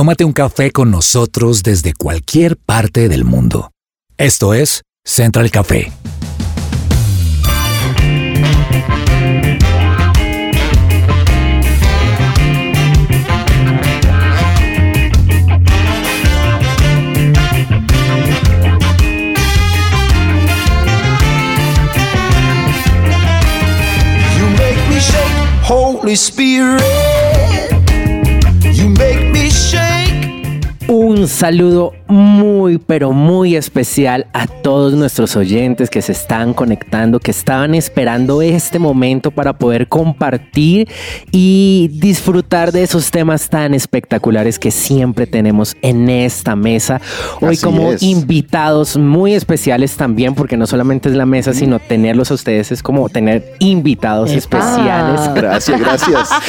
tómate un café con nosotros desde cualquier parte del mundo. Esto es Central Café. Holy Spirit. Un saludo muy, pero muy especial a todos nuestros oyentes que se están conectando, que estaban esperando este momento para poder compartir y disfrutar de esos temas tan espectaculares que siempre tenemos en esta mesa. Hoy Así como es. invitados muy especiales también, porque no solamente es la mesa, sino tenerlos a ustedes es como tener invitados especiales. Gracias, gracias.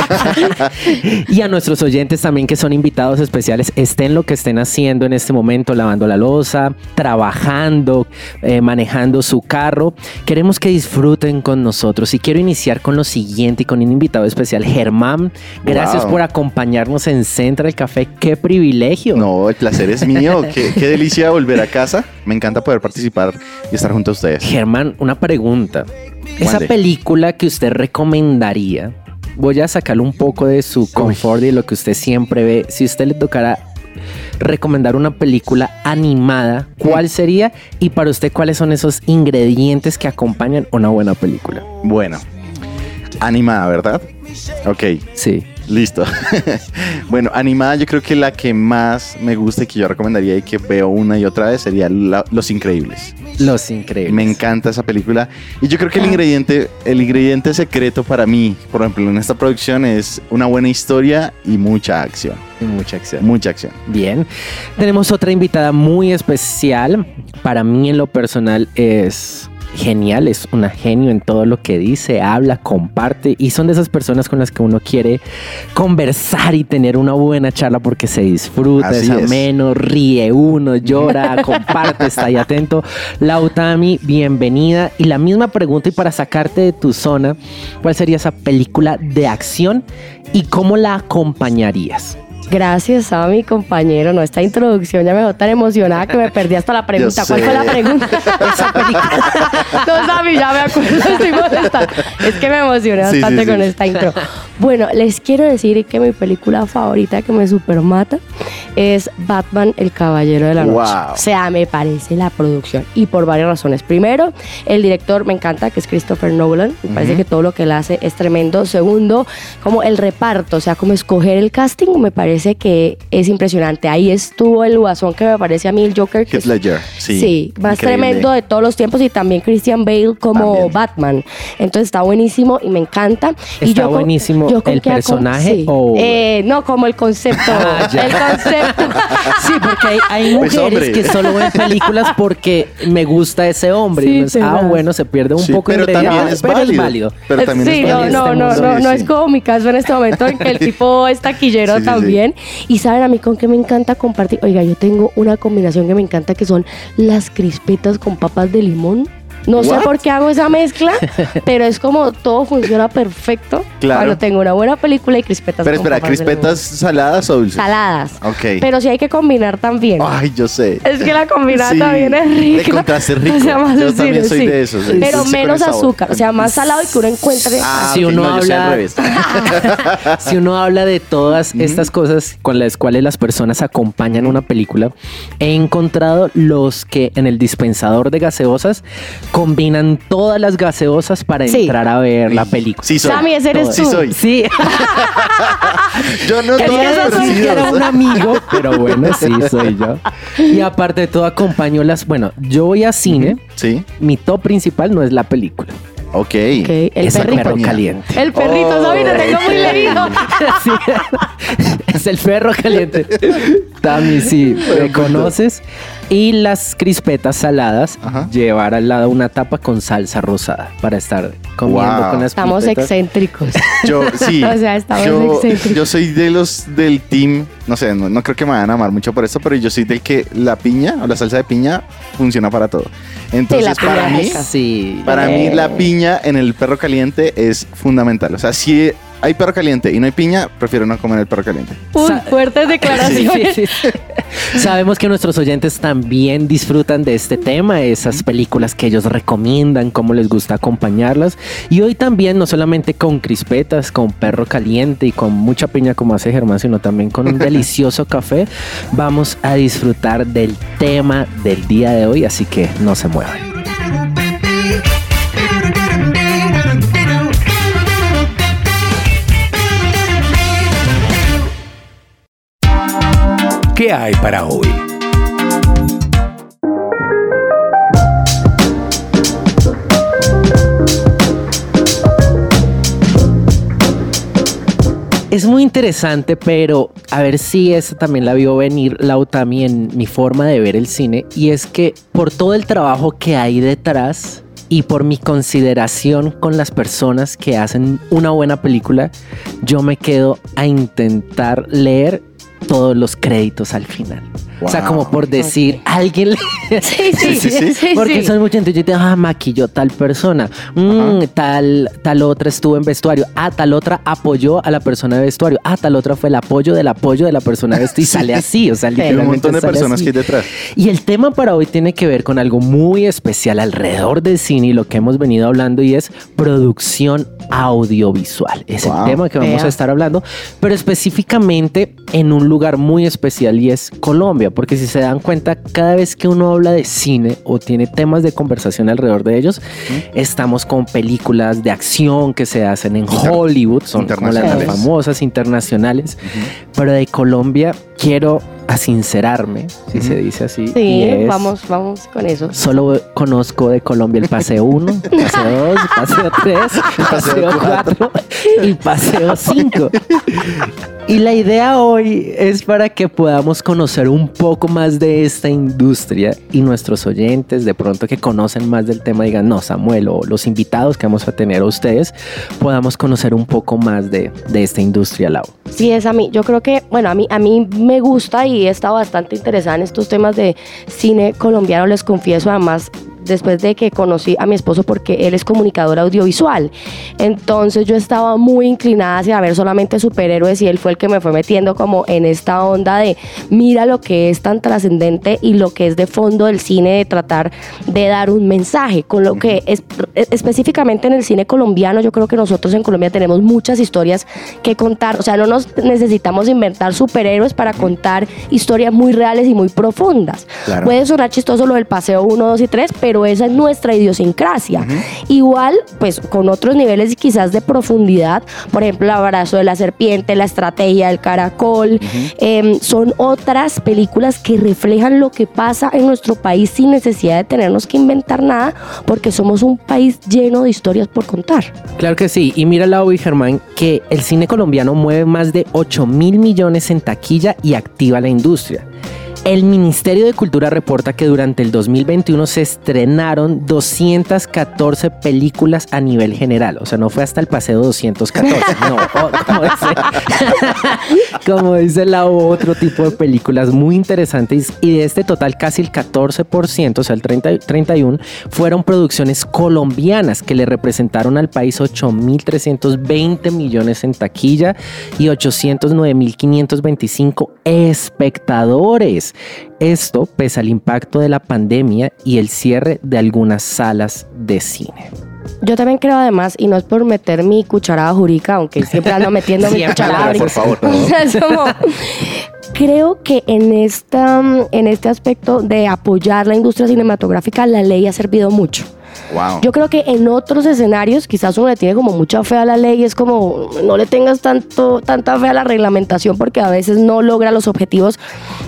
Y a nuestros oyentes también que son invitados especiales, estén lo que estén haciendo en este momento, lavando la losa, trabajando, eh, manejando su carro. Queremos que disfruten con nosotros y quiero iniciar con lo siguiente y con un invitado especial, Germán. Gracias Wow. por acompañarnos en Central Café. ¡Qué privilegio! No, el placer es mío. Qué, qué delicia volver a casa. Me encanta poder participar y estar junto a ustedes. Germán, una pregunta. Esa película que usted recomendaría, voy a sacarle un poco de su confort y de lo que usted siempre ve. Si usted le tocara recomendar una película animada, ¿cuál sería? Y para usted, ¿cuáles son esos ingredientes que acompañan una buena película? Bueno, animada, ¿verdad? Ok, Sí. listo. bueno, animada yo creo que la que más me gusta y que yo recomendaría y que veo una y otra vez sería la- Los Increíbles. Los increíbles. Me encanta esa película. Y yo creo que el ingrediente, el ingrediente secreto para mí, por ejemplo, en esta producción es una buena historia y mucha acción. Mucha acción. Mucha acción. Bien. Tenemos otra invitada muy especial. Para mí en lo personal es genial, es una genio en todo lo que dice, habla, comparte y son de esas personas con las que uno quiere conversar y tener una buena charla porque se disfruta, Así es es. ameno, ríe uno, llora, comparte, está ahí atento. Lautami, bienvenida. Y la misma pregunta y para sacarte de tu zona, ¿cuál sería esa película de acción y cómo la acompañarías? Gracias a mi compañero. No, esta introducción ya me dejó tan emocionada que me perdí hasta la pregunta. ¿Cuál fue la pregunta? Esa película. No, Sammy, ya me acuerdo. Estoy molesta. Es que me emocioné Sí, bastante sí. con esta intro. Bueno, les quiero decir que mi película favorita que me super mata es Batman, el Caballero de la Noche. Wow. O sea, me parece la producción. Y por varias razones. Primero, el director me encanta, que es Christopher Nolan. Me parece que todo lo que él hace es tremendo. Segundo, como el reparto, o sea, como escoger el casting, me parece que es impresionante. Ahí estuvo el guasón que me parece a mí el Joker. que Heath es- Ledger. Sí, Sí, más increíble. tremendo de todos los tiempos y también Christian Bale como También. Batman. Entonces está buenísimo y me encanta. y ¿Está con- buenísimo con el qué hago- personaje sí. o- Eh, no, como el concepto. Ah, el concepto. Sí, porque hay, hay Pues, mujeres hombre. que solo ven películas porque me gusta ese hombre. Sí, Y entonces, ah, bueno, se pierde un Sí, poco pero también es pero válido. es válido. Pero también sí, es no, válido. no, no, Sí, no, no sí. es como mi caso en este momento en que el tipo es taquillero Sí, Y saben a mí con qué me encanta compartir. Oiga, yo tengo una combinación que me encanta que son las crispetas con papas de limón. No sé por qué hago esa mezcla, pero es como todo funciona perfecto Claro. cuando tengo una buena película y crispetas Pero espera, ¿crispetas saladas o dulces? saladas. Ok. Pero sí hay que combinar también. Ay, yo sé. Es que la combinada Sí, también es rica. contraste rico. O sea, más Yo también soy sí. de esos, sí. Pero menos el azúcar. O sea, más salado y que uno encuentre. Ah, Si ok, uno no, habla- revés. si uno habla de todas estas cosas con las cuales las personas acompañan una película, he encontrado los que en el dispensador de gaseosas combinan todas las gaseosas para Sí. entrar a ver la película. Sí soy. Sammy, ese eres Todas. Sí tú. soy. Sí, Yo no quería decir que era un amigo, pero bueno, sí, soy yo. Y aparte de todo, acompaño las. Bueno, yo voy a cine. Sí. Mi top principal no es la película. Ok. Ok, el es el perrito. perro caliente. El perrito, Oh. Sammy, lo tengo muy leído. Sí, es el perro caliente. Tami, sí, me conoces. Y las crispetas saladas, Ajá. llevar al lado una tapa con salsa rosada para estar comiendo Wow. con las Estamos crispetas. excéntricos. Yo, sí. O sea, estamos yo, excéntricos. yo soy de los del team, no sé, no, no creo que me vayan a amar mucho por esto, pero yo soy del que la piña o la salsa de piña funciona para todo. Entonces, para mí. Sí. para mí Eh. la piña en el perro caliente es fundamental. O sea, si hay perro caliente y no hay piña, prefiero no comer el perro caliente. Uy, Sa- fuertes declaraciones. Sí, sí, sí. Sabemos que nuestros oyentes también disfrutan de este tema, esas películas que ellos recomiendan, cómo les gusta acompañarlas. Y hoy también, no solamente con crispetas, con perro caliente y con mucha piña como hace Germán, sino también con un delicioso café, vamos a disfrutar del tema del día de hoy, así que no se muevan. ¿Qué hay para hoy? Es muy interesante, pero a ver si esa también la vio venir Lautami en mi forma de ver el cine. Y es que por todo el trabajo que hay detrás y por mi consideración con las personas que hacen una buena película, yo me quedo a intentar leer todos los créditos al final. O sea, como por decir, alguien le... Sí, sí, Sí, sí, sí. sí. Porque sí. son mucha gente. Yo digo, ah, maquilló tal persona. Mm, tal, tal otra estuvo en vestuario. Ah, tal otra apoyó a la persona de vestuario. Ah, tal otra fue el apoyo del apoyo de la persona de vestuario. Y sale así, o sea, Hay un literalmente montón de personas así. que hay detrás. Y el tema para hoy tiene que ver con algo muy especial alrededor del cine y lo que hemos venido hablando y es producción audiovisual. Es Wow. el tema que vamos Vea. a estar hablando, pero específicamente en un lugar muy especial y es Colombia, porque si se dan cuenta, cada vez que uno habla de cine o tiene temas de conversación alrededor de ellos, estamos con películas de acción que se hacen en Inter- Hollywood, son como las más internacionales. famosas internacionales, pero de Colombia quiero asincerarme, si se dice así. y Sí, es- vamos, vamos con eso. Solo conozco de Colombia el paseo 1, paseo 2, paseo 3, paseo 4 y paseo 5. Y la idea hoy es para que podamos conocer un poco más de esta industria y nuestros oyentes de pronto que conocen más del tema digan, no, Samuel, o los invitados que vamos a tener a ustedes, podamos conocer un poco más de, de esta industria, Lau. Sí, es a mí. Yo creo que, bueno, a mí, a mí me gusta y he estado bastante interesada en estos temas de cine colombiano, les confieso, además después de que conocí a mi esposo porque él es comunicador audiovisual. Entonces yo estaba muy inclinada hacia ver solamente superhéroes y él fue el que me fue metiendo como en esta onda de mira lo que es tan trascendente y lo que es de fondo del cine de tratar de dar un mensaje, con lo que es, específicamente en el cine colombiano, yo creo que nosotros en Colombia tenemos muchas historias que contar, o sea, no nos necesitamos inventar superhéroes para contar historias muy reales y muy profundas. Claro. Puede sonar chistoso lo del paseo 1, 2 y 3, pero esa es nuestra idiosincrasia. Igual, pues con otros niveles quizás de profundidad, por ejemplo, el abrazo de la serpiente, la estrategia del caracol, em, son otras películas que reflejan lo que pasa en nuestro país sin necesidad de tenernos que inventar nada, porque somos un país lleno de historias por contar. Claro que sí. Y mira, Lau y Germán, que el cine colombiano mueve más de 8 mil millones en taquilla y activa la industria. El Ministerio de Cultura reporta que durante el 2021 se estrenaron 214 películas a nivel general. O sea, no fue hasta el paseo 214. No, como dice, como dice la otro tipo de películas muy interesantes. Y de este total, casi el 14%, o sea, el 30 31, fueron producciones colombianas que le representaron al país 8.320 millones en taquilla y 809.525 espectadores. Esto pese al impacto de la pandemia y el cierre de algunas salas de cine. Yo también creo además, y no es por meter mi cucharada jurica, aunque siempre ando metiendo mi cucharada por favor. Como- creo que en, esta, en este aspecto de apoyar la industria cinematográfica, la ley ha servido mucho. Wow. Yo creo que en otros escenarios quizás uno le tiene como mucha fe a la ley, es como no le tengas tanto, tanta fe a la reglamentación porque a veces no logra los objetivos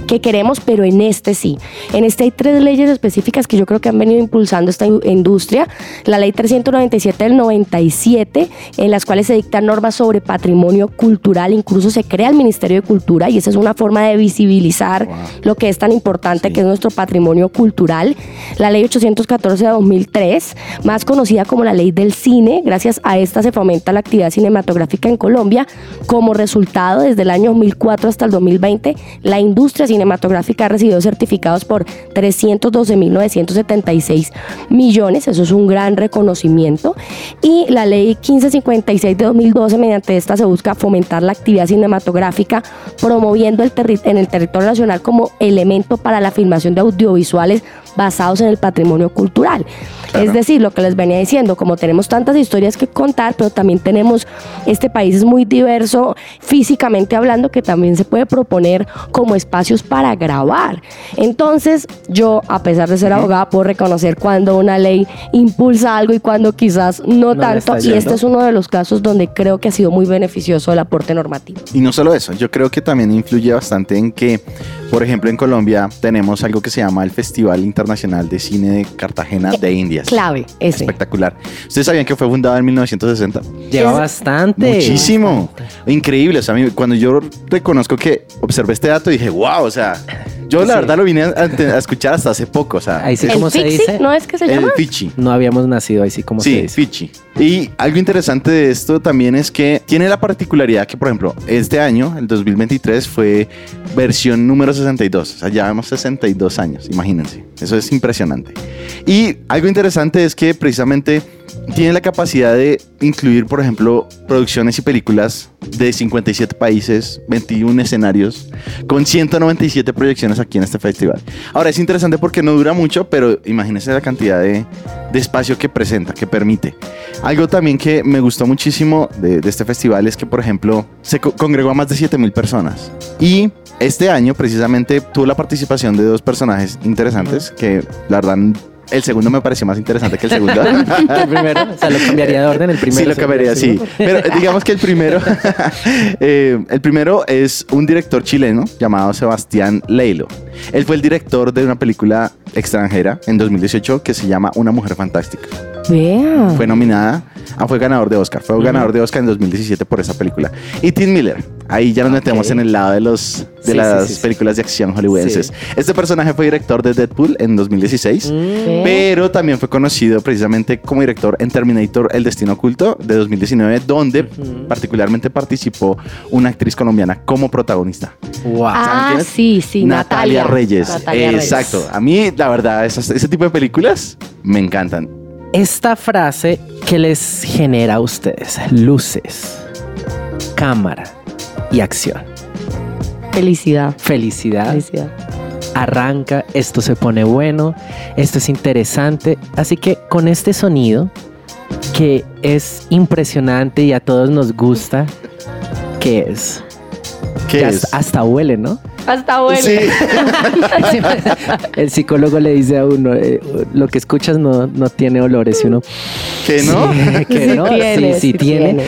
que queremos, pero en este sí. En este hay tres leyes específicas que yo creo que han venido impulsando esta in- industria. La ley 397 del 97, en las cuales se dictan normas sobre patrimonio cultural, incluso se crea el Ministerio de Cultura y esa es una forma de visibilizar Wow. lo que es tan importante Sí. que es nuestro patrimonio cultural. La ley 814 de 2003 3, más conocida como la ley del cine. Gracias a esta se fomenta la actividad cinematográfica en Colombia. Como resultado, desde el año 2004 hasta el 2020, la industria cinematográfica ha recibido certificados por 312.976 millones. Eso es un gran reconocimiento. Y la ley 1556 de 2012, mediante esta se busca fomentar la actividad cinematográfica, promoviendo el en el territorio nacional como elemento para la filmación de audiovisuales basados en el patrimonio cultural. Es decir, lo que les venía diciendo, como tenemos tantas historias que contar, pero también tenemos, este país es muy diverso físicamente hablando, que también se puede proponer como espacios para grabar. Entonces, yo, a pesar de ser abogada, puedo reconocer cuando una ley impulsa algo y cuando quizás no, tanto. Y este es uno de los casos donde creo que ha sido muy beneficioso el aporte normativo. Y no solo eso, yo creo que también influye bastante en que, por ejemplo, en Colombia tenemos algo que se llama el Festival Internacional de Cine de Cartagena de India clave ese. Espectacular. ¿Ustedes sabían que fue fundado en 1960? Lleva bastante. Muchísimo. Increíble. O sea, cuando yo reconozco que observé este dato, dije, wow, o sea, yo la verdad lo vine a, escuchar hasta hace poco. O sea, ahí sí, ¿cómo se dice? ¿No es que se llama? El Fichi. No habíamos nacido ahí sí, como se dice? Sí, Fichi. Y algo interesante de esto también es que tiene la particularidad que, por ejemplo, este año, el 2023, fue versión número 62. O sea, llevamos 62 años, imagínense. Eso es impresionante. Y algo interesante es que precisamente tiene la capacidad de incluir, por ejemplo, producciones y películas de 57 países, 21 escenarios, con 197 proyecciones aquí en este festival. Ahora, es interesante porque no dura mucho, pero imagínense la cantidad de, espacio que presenta, que permite. Algo también que me gustó muchísimo de, este festival es que, por ejemplo, se congregó a más de 7 mil personas. Y este año, precisamente, tuvo la participación de dos personajes interesantes que, la verdad, el segundo me pareció más interesante que el segundo. el primero, o sea, lo cambiaría de orden el primero. Sí, lo cambiaría, sí. Pero digamos que el primero, eh, el primero es un director chileno llamado Sebastián Leilo. Él fue el director de una película extranjera en 2018 que se llama Una Mujer Fantástica. Fue nominada Ah, fue ganador de Oscar. Fue ganador de Oscar en 2017 por esa película. Y Tim Miller. Ahí ya nos metemos en el lado de los de las películas de acción hollywoodenses. Este personaje fue director de Deadpool en 2016, mm. pero también fue conocido precisamente como director en Terminator El Destino Oculto de 2019, donde particularmente participó una actriz colombiana como protagonista. Wow. Ah, sí, sí, Natalia, Reyes. Exacto. A mí, la verdad, ese tipo de películas me encantan esta frase que les genera a ustedes luces, cámara y acción. Felicidad. Felicidad. Felicidad. Arranca, esto se pone bueno, esto es interesante. Así que con este sonido, que es impresionante y a todos nos gusta, ¿qué es? ¿Qué es? hasta huele, ¿no? Hasta bueno. Sí. El psicólogo le dice a uno, eh, lo que escuchas no, no tiene olores y uno... ¿Que no? que sí no, tiene, sí, sí, tiene.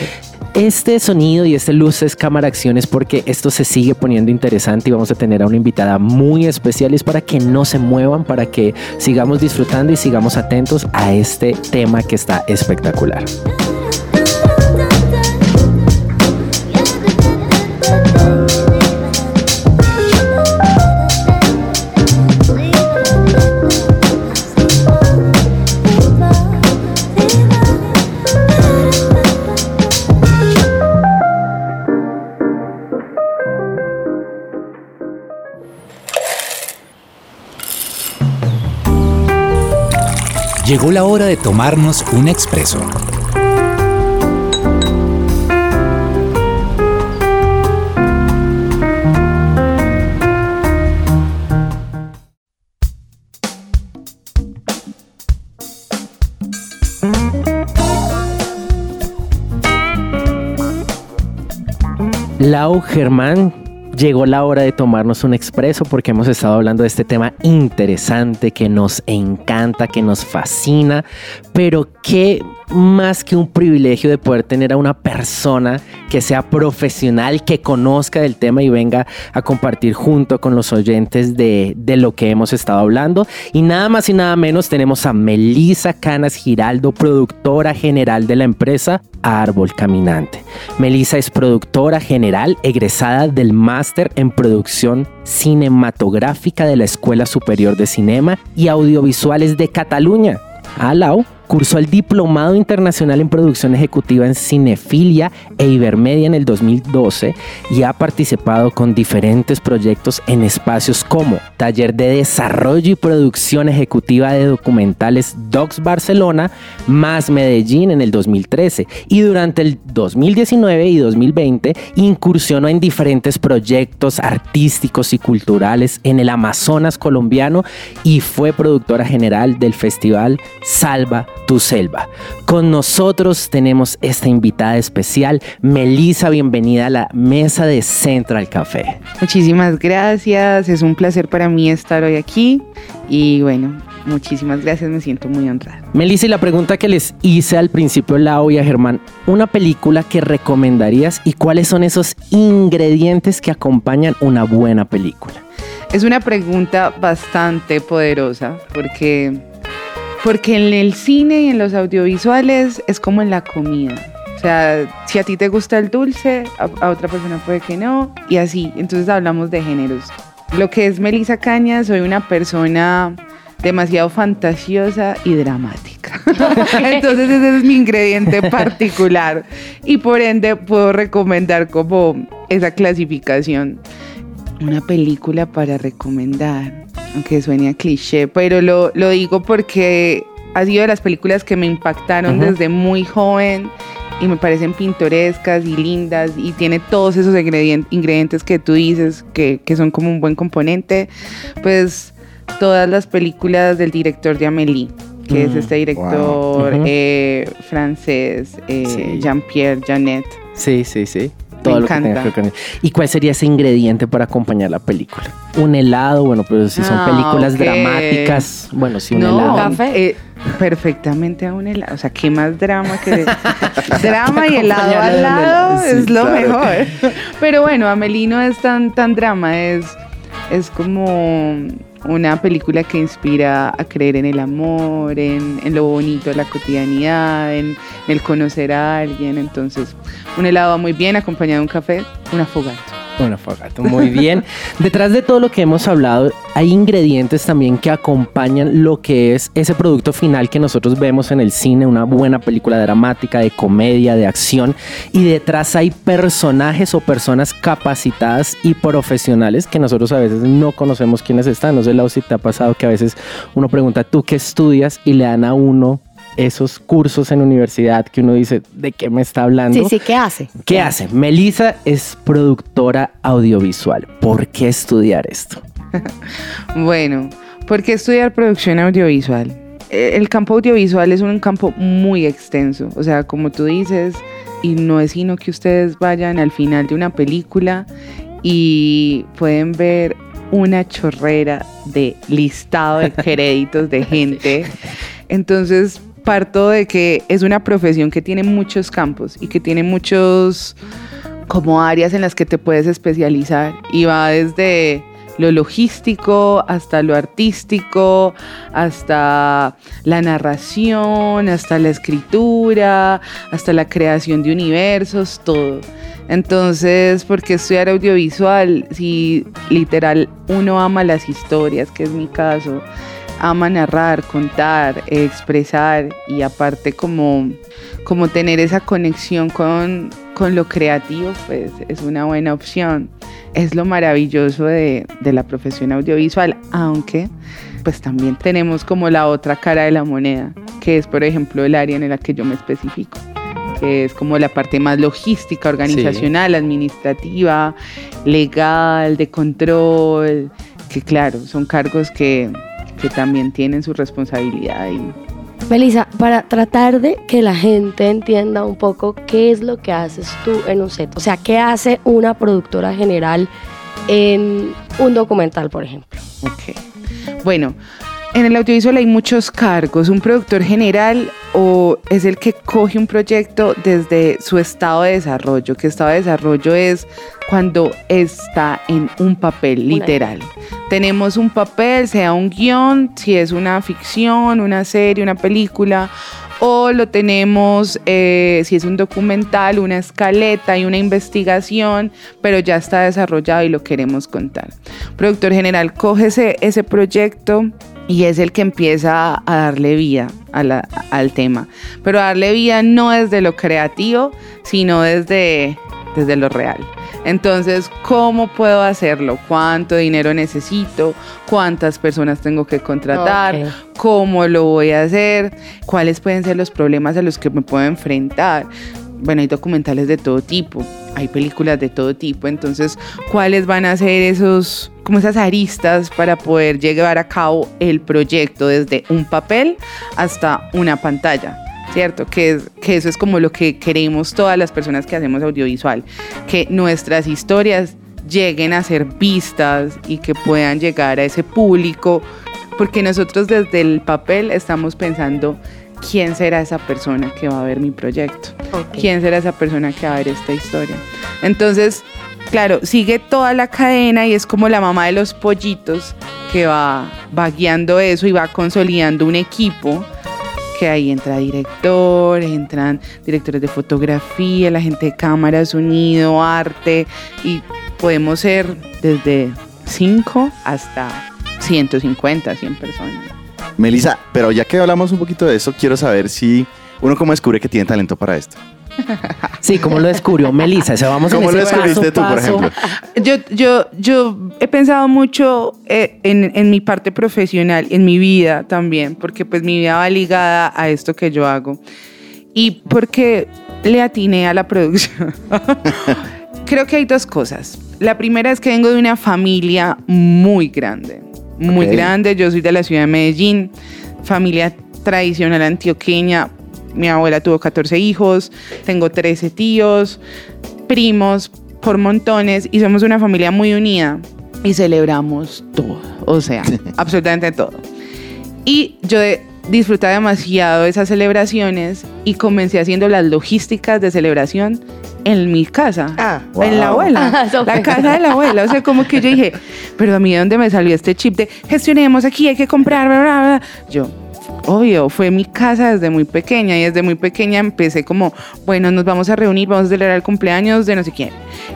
Este sonido y este luces, cámara, acciones, porque esto se sigue poniendo interesante y vamos a tener a una invitada muy especial y es para que no se muevan, para que sigamos disfrutando y sigamos atentos a este tema que está espectacular. Llegó la hora de tomarnos un expreso. Lau Germán llegó la hora de tomarnos un expreso porque hemos estado hablando de este tema interesante que nos encanta, que nos fascina, pero que más que un privilegio de poder tener a una persona que sea profesional, que conozca del tema y venga a compartir junto con los oyentes de, de lo que hemos estado hablando. Y nada más y nada menos tenemos a Melisa Canas Giraldo, productora general de la empresa Árbol Caminante. Melisa es productora general egresada del máster en producción cinematográfica de la Escuela Superior de Cinema y Audiovisuales de Cataluña. Ah, Cursó el Diplomado Internacional en Producción Ejecutiva en Cinefilia e Ibermedia en el 2012 y ha participado con diferentes proyectos en espacios como Taller de Desarrollo y Producción Ejecutiva de Documentales Docs Barcelona, más Medellín en el 2013 y durante el 2019 y 2020 incursionó en diferentes proyectos artísticos y culturales en el Amazonas colombiano y fue productora general del festival Salva tu Selva. Con nosotros tenemos esta invitada especial, Melisa, bienvenida a la mesa de Central Café. Muchísimas gracias, es un placer para mí estar hoy aquí y bueno, muchísimas gracias, me siento muy honrada. Melissa, y la pregunta que les hice al principio, Lau y a Germán, una película que recomendarías y cuáles son esos ingredientes que acompañan una buena película. Es una pregunta bastante poderosa porque, porque en el cine y en los audiovisuales es como en la comida. O sea, si a ti te gusta el dulce, a, a otra persona puede que no, y así. Entonces hablamos de géneros. Lo que es Melissa Cañas, soy una persona demasiado fantasiosa y dramática. Entonces ese es mi ingrediente particular y por ende puedo recomendar como esa clasificación. Una película para recomendar, aunque suene a cliché, pero lo, lo digo porque ha sido de las películas que me impactaron desde muy joven y me parecen pintorescas y lindas y tiene todos esos ingredien- ingredientes que tú dices que, que son como un buen componente. Pues todas las películas del director de Amélie, que es Mm, este director wow. Eh, francés, eh, Sí. Jean-Pierre Janet. Sí, sí, sí. Todo lo que tenga que ver con eso. ¿Y cuál sería ese ingrediente para acompañar la película? Un helado, bueno, pero si son Ah, películas dramáticas, bueno, sí, un No, helado. Café. eh, perfectamente a un helado. O sea, ¿qué más drama que drama y helado al lado? sí, es lo claro. mejor. Pero bueno, Amelie no es tan, tan drama, es, es como una película que inspira a creer en el amor, en, lo bonito de la cotidianidad, en, en el conocer a alguien. Entonces, un helado va muy bien acompañado de un café, una fogata. Bueno, Fogato, muy bien. Detrás de todo lo que hemos hablado, hay ingredientes también que acompañan lo que es ese producto final que nosotros vemos en el cine, una buena película dramática, de comedia, de acción. Y detrás hay personajes o personas capacitadas y profesionales que nosotros a veces no conocemos quiénes están. No sé, Lau, si te ha pasado que a veces uno pregunta, ¿tú qué estudias? Y le dan a uno esos cursos en universidad que uno dice, ¿de qué me está hablando? Sí, sí, ¿qué hace? ¿Qué hace? Melissa es productora audiovisual. ¿Por qué estudiar esto? Bueno, ¿por qué estudiar producción audiovisual? Eh, El campo audiovisual es un campo muy extenso, o sea, como tú dices, y no es sino que ustedes vayan al final de una película y pueden ver una chorrera de listado de créditos de gente. Entonces, parto de que es una profesión que tiene muchos campos y que tiene muchos como áreas en las que te puedes especializar y va desde lo logístico hasta lo artístico, hasta la narración, hasta la escritura, hasta la creación de universos, todo. Entonces, ¿por qué estudiar audiovisual? Si literal uno ama las historias, que es mi caso, ama narrar, contar, expresar y aparte como, como tener esa conexión con, con lo creativo, pues es una buena opción. Es lo maravilloso de, de la profesión audiovisual, aunque pues también tenemos como la otra cara de la moneda, que es por ejemplo el área en la que yo me especifico que es como la parte más logística, organizacional, administrativa, legal, de control, que claro, son cargos que, que también tienen su responsabilidad y Melissa, para tratar de que la gente entienda un poco qué es lo que haces tú en un set, o sea, qué hace una productora general en un documental, por ejemplo. Ok. Bueno, en el audiovisual hay muchos cargos. Un productor general o es el que coge un proyecto desde su estado de desarrollo, que estado de desarrollo es cuando está en un papel literal. Tenemos un papel, sea un guion, si es una ficción, una serie, una película, o lo tenemos, eh, si es un documental, una escaleta y una investigación, pero ya está desarrollado y lo queremos contar. Productor general coge ese, ese proyecto y es el que empieza a darle vida a la- al tema. Pero darle vida no desde lo creativo, sino desde, desde lo real. Entonces, ¿cómo puedo hacerlo? ¿Cuánto dinero necesito? ¿Cuántas personas tengo que contratar? ¿Cómo lo voy a hacer? ¿Cuáles pueden ser los problemas a los que me puedo enfrentar? Bueno, hay documentales de todo tipo, hay películas de todo tipo, entonces, ¿cuáles van a ser esos, como esas aristas para poder llevar a cabo el proyecto desde un papel hasta una pantalla? ¿Cierto? Que, que eso es como lo que queremos todas las personas que hacemos audiovisual, que nuestras historias lleguen a ser vistas y que puedan llegar a ese público, porque nosotros desde el papel estamos pensando quién será esa persona que va a ver mi proyecto, Ok. quién será esa persona que va a ver esta historia. Entonces, claro, sigue toda la cadena y es como la mamá de los pollitos que va, va guiando eso y va consolidando un equipo que ahí entra director, entran directores de fotografía, la gente de cámara, sonido, arte y podemos ser desde 5 hasta 150, 100 personas. Melissa, pero ya que hablamos un poquito de eso, quiero saber si uno cómo descubre que tiene talento para esto. Sí, ¿cómo lo descubrió Melissa? O sea, vamos en ¿Cómo lo ese paso, descubriste tú, por ejemplo? Yo, yo, yo he pensado mucho eh, en, en mi parte profesional, en mi vida también, porque pues mi vida va ligada a esto que yo hago. Y porque le atiné a la producción. Creo que hay dos cosas. La primera es que vengo de una familia muy grande, muy grande. Yo soy de la ciudad de Medellín, familia tradicional antioqueña. Mi abuela tuvo 14 hijos, tengo 13 tíos, primos por montones y somos una familia muy unida y celebramos todo, o sea, absolutamente todo. Y yo disfrutaba demasiado de esas celebraciones y comencé haciendo las logísticas de celebración en mi casa, Ah. en la Wow. abuela, Ah, la casa de la abuela. O sea, como que yo dije, pero a mí de dónde me salió este chip de gestionemos aquí, hay que comprar, bla, bla, bla. Yo, obvio, fue mi casa desde muy pequeña y desde muy pequeña empecé como, bueno, nos vamos a reunir, vamos a celebrar el cumpleaños de no sé quién.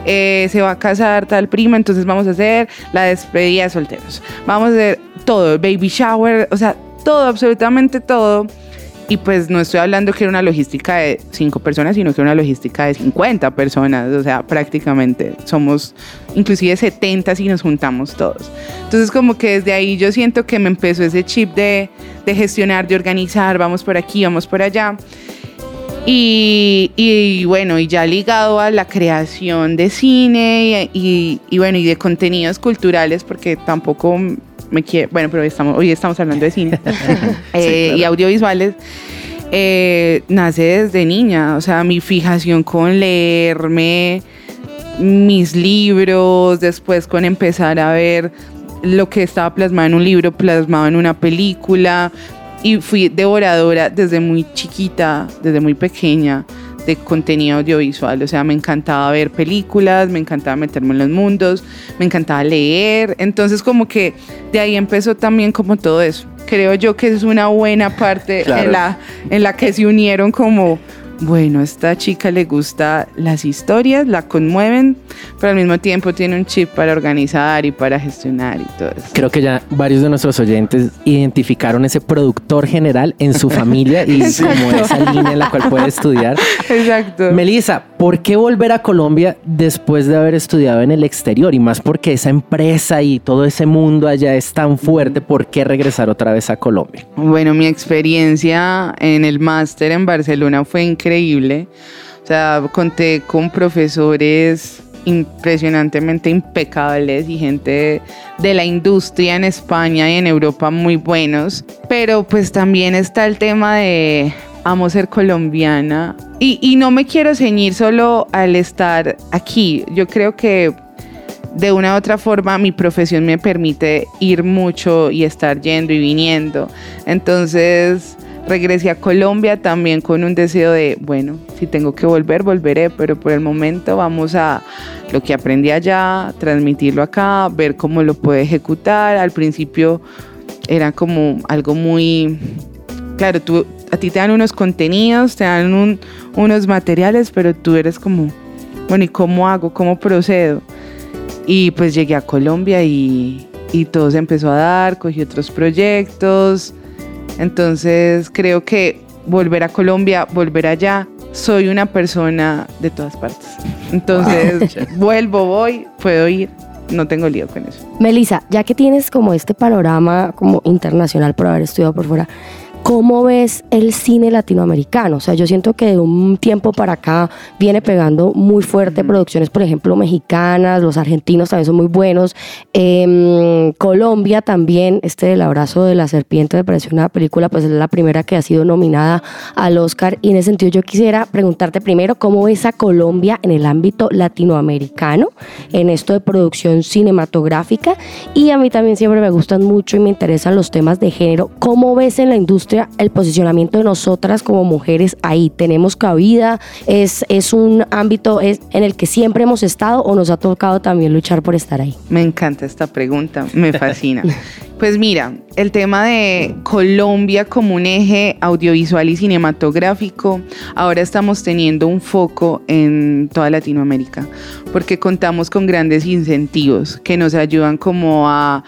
Eh, se va a casar tal prima, entonces vamos a hacer la despedida de solteros. Vamos a hacer todo, baby shower, o sea, todo, absolutamente todo. Y pues no estoy hablando que era una logística de cinco personas, sino que era una logística de 50 personas. O sea, prácticamente somos inclusive 70 si nos juntamos todos. Entonces como que desde ahí yo siento que me empezó ese chip de, de gestionar, de organizar, vamos por aquí, vamos por allá. Y, y bueno, y ya ligado a la creación de cine y, y- bueno, y de contenidos culturales, porque tampoco me quiero, bueno, pero hoy estamos, hoy estamos hablando de cine. Eh, y audiovisuales, eh, nace desde niña, o sea, mi fijación con leerme mis libros, después con empezar a ver lo que estaba plasmado en un libro, plasmado en una película, y fui devoradora desde muy chiquita, desde muy pequeña, de contenido audiovisual. O sea, me encantaba ver películas, me encantaba meterme en los mundos, me encantaba leer. Entonces, como que de ahí empezó también como todo eso. Creo yo que es una buena parte Claro. en, la, en la que se unieron como, bueno, a esta chica le gusta las historias, la conmueven, pero al mismo tiempo tiene un chip para organizar y para gestionar y todo eso. Creo que ya varios de nuestros oyentes identificaron ese productor general en su familia y como esa línea en la cual puede estudiar. Exacto. Melissa, ¿por qué volver a Colombia después de haber estudiado en el exterior? Y más porque esa empresa y todo ese mundo allá es tan fuerte, ¿por qué regresar otra vez a Colombia? Bueno, mi experiencia en el máster en Barcelona fue increíble. O sea, conté con profesores impresionantemente impecables y gente de la industria en España y en Europa muy buenos. Pero pues también está el tema de amo ser colombiana y, y no me quiero ceñir solo al estar aquí. Yo creo que de una u otra forma mi profesión me permite ir mucho y estar yendo y viniendo. Entonces regresé a Colombia también con un deseo de, bueno, si tengo que volver, volveré, pero por el momento vamos a lo que aprendí allá, transmitirlo acá, ver cómo lo puedo ejecutar. Al principio era como algo muy, claro, tú, a ti te dan unos contenidos, te dan un- unos materiales, pero tú eres como, bueno, ¿y cómo hago? ¿Cómo procedo? Y pues llegué a Colombia y, y todo se empezó a dar, cogí otros proyectos. Entonces creo que volver a Colombia, volver allá, soy una persona de todas partes. Entonces vuelvo, voy, puedo ir, no tengo lío con eso. Melissa, ya que tienes como este panorama como internacional por haber estudiado por fuera, ¿Cómo ves el cine latinoamericano? O sea, yo siento que de un tiempo para acá viene pegando muy fuerte producciones, por ejemplo, mexicanas, los argentinos también son muy buenos. Em, Colombia también, este El abrazo de la serpiente me pareció una película, pues es la primera que ha sido nominada al Oscar. Y en ese sentido yo quisiera preguntarte primero, ¿cómo ves a Colombia en el ámbito latinoamericano, en esto de producción cinematográfica? Y a mí también siempre me gustan mucho y me interesan los temas de género. ¿Cómo ves en la industria? El posicionamiento de nosotras como mujeres ahí. ¿Tenemos cabida? ¿Es, es un ámbito es, en el que siempre hemos estado o nos ha tocado también luchar por estar ahí? Me encanta esta pregunta, me fascina. Pues mira, el tema de Colombia como un eje audiovisual y cinematográfico, ahora estamos teniendo un foco en toda Latinoamérica, porque contamos con grandes incentivos que nos ayudan como a,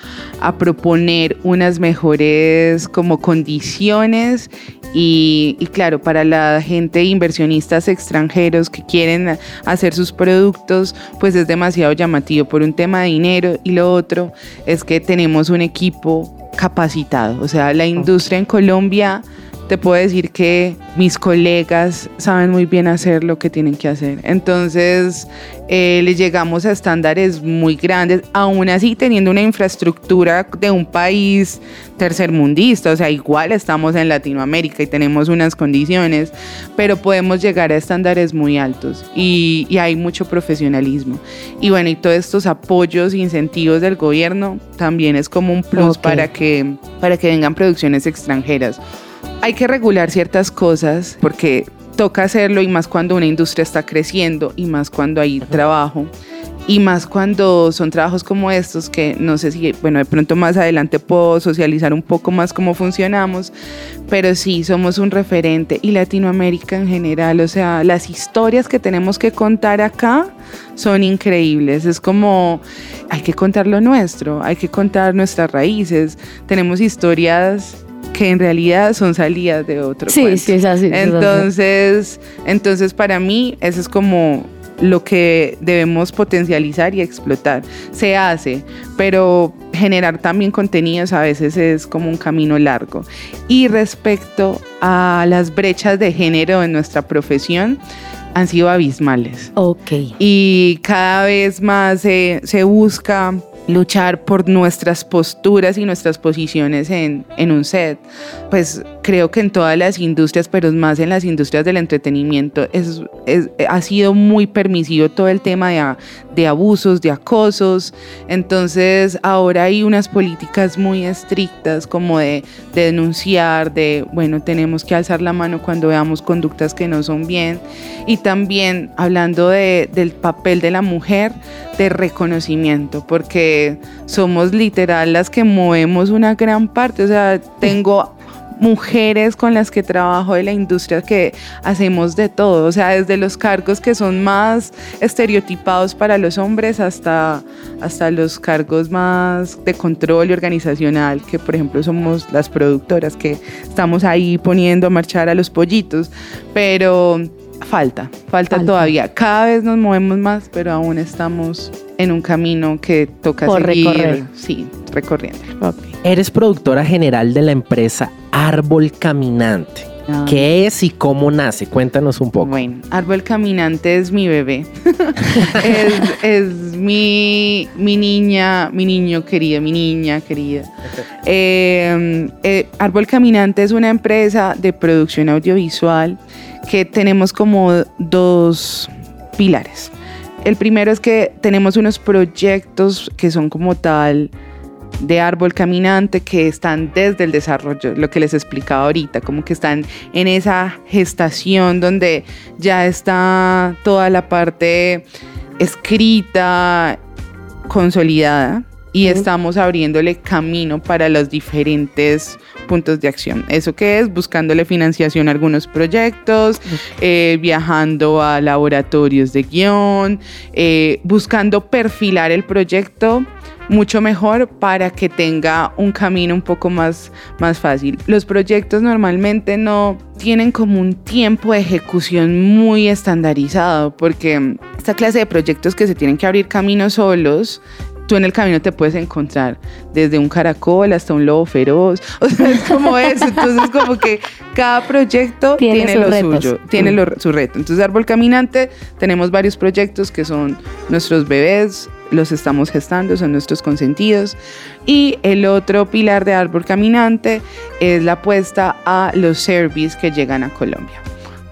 proponer unas mejores como condiciones y, claro, para la gente, inversionistas extranjeros que quieren hacer sus productos, pues es demasiado llamativo por un tema de dinero y lo otro es que tenemos un equipo capacitado. O sea, la industria en Colombia te puedo decir que mis colegas saben muy bien hacer lo que tienen que hacer. Entonces, eh, les llegamos a estándares muy grandes, aún así teniendo una infraestructura de un país tercermundista, o sea, igual estamos en Latinoamérica y tenemos unas condiciones, pero podemos llegar a estándares muy altos y, hay mucho profesionalismo. Y bueno, y todos estos apoyos, incentivos del gobierno también es como un plus para, que, para que vengan producciones extranjeras hay que regular ciertas cosas porque toca hacerlo y más cuando una industria está creciendo y más cuando hay trabajo. Y más cuando son trabajos como estos que no sé si, bueno, de pronto más adelante puedo socializar un poco más cómo funcionamos, pero sí, somos un referente. Y Latinoamérica en general, o sea, las historias que tenemos que contar acá son increíbles, es como hay que contar lo nuestro, hay que contar nuestras raíces, tenemos historias que en realidad son salidas de otro sí, Sí, es así. Entonces, entonces para mí eso es como lo que debemos potencializar y explotar. Se hace, pero generar también contenidos a veces es como un camino largo. Y respecto a las brechas de género en nuestra profesión, han sido abismales. Ok. Y cada vez más se, se busca luchar por nuestras posturas y nuestras posiciones en, en, un set. Pues creo que en todas las industrias, pero más en las industrias del entretenimiento, es, ha sido muy permisivo todo el tema de, de abusos, de acosos. Entonces ahora hay unas políticas muy estrictas como de, de denunciar, de, bueno, tenemos que alzar la mano cuando veamos conductas que no son bien. Y también hablando de, del papel de la mujer, de reconocimiento, porque somos literal las que movemos una gran parte. O sea, tengo mujeres con las que trabajo de la industria que hacemos de todo, o sea, desde los cargos que son más estereotipados para los hombres hasta, hasta los cargos más de control y organizacional, que por ejemplo somos las productoras que estamos ahí poniendo a marchar a los pollitos, pero falta, falta, todavía. Cada vez nos movemos más, pero aún estamos en un camino que toca seguir, recorrer. sí, recorriendo. Eres productora general de la empresa Árbol Caminante. Ah. ¿Qué es y cómo nace? Cuéntanos un poco. Bueno, Árbol Caminante es mi bebé. es, mi, mi, niña, mi niño querido, mi niña querida. Eh, eh, Árbol Caminante es una empresa de producción audiovisual que tenemos como dos pilares. El primero es que tenemos unos proyectos que son como tal de árbol caminante que están desde el desarrollo, lo que les explicaba ahorita, como que están en esa gestación donde ya está toda la parte escrita, consolidada y estamos abriéndole camino para los diferentes puntos de acción. ¿Eso qué es? Buscándole financiación a algunos proyectos, eh, viajando a laboratorios de guion, eh, buscando perfilar el proyecto mucho mejor para que tenga un camino un poco más, más fácil. Los proyectos normalmente no tienen como un tiempo de ejecución muy estandarizado porque esta clase de proyectos que se tienen que abrir caminos solos tú en el camino te puedes encontrar desde un caracol hasta un lobo feroz. O sea, es como eso. Entonces, como que cada proyecto Tiene tiene, lo retos. suyo, tiene Mm. lo- su reto. Entonces, Árbol Caminante, tenemos varios proyectos que son nuestros bebés, los estamos gestando, son nuestros consentidos. Y el otro pilar de Árbol Caminante es la apuesta a los service que llegan a Colombia.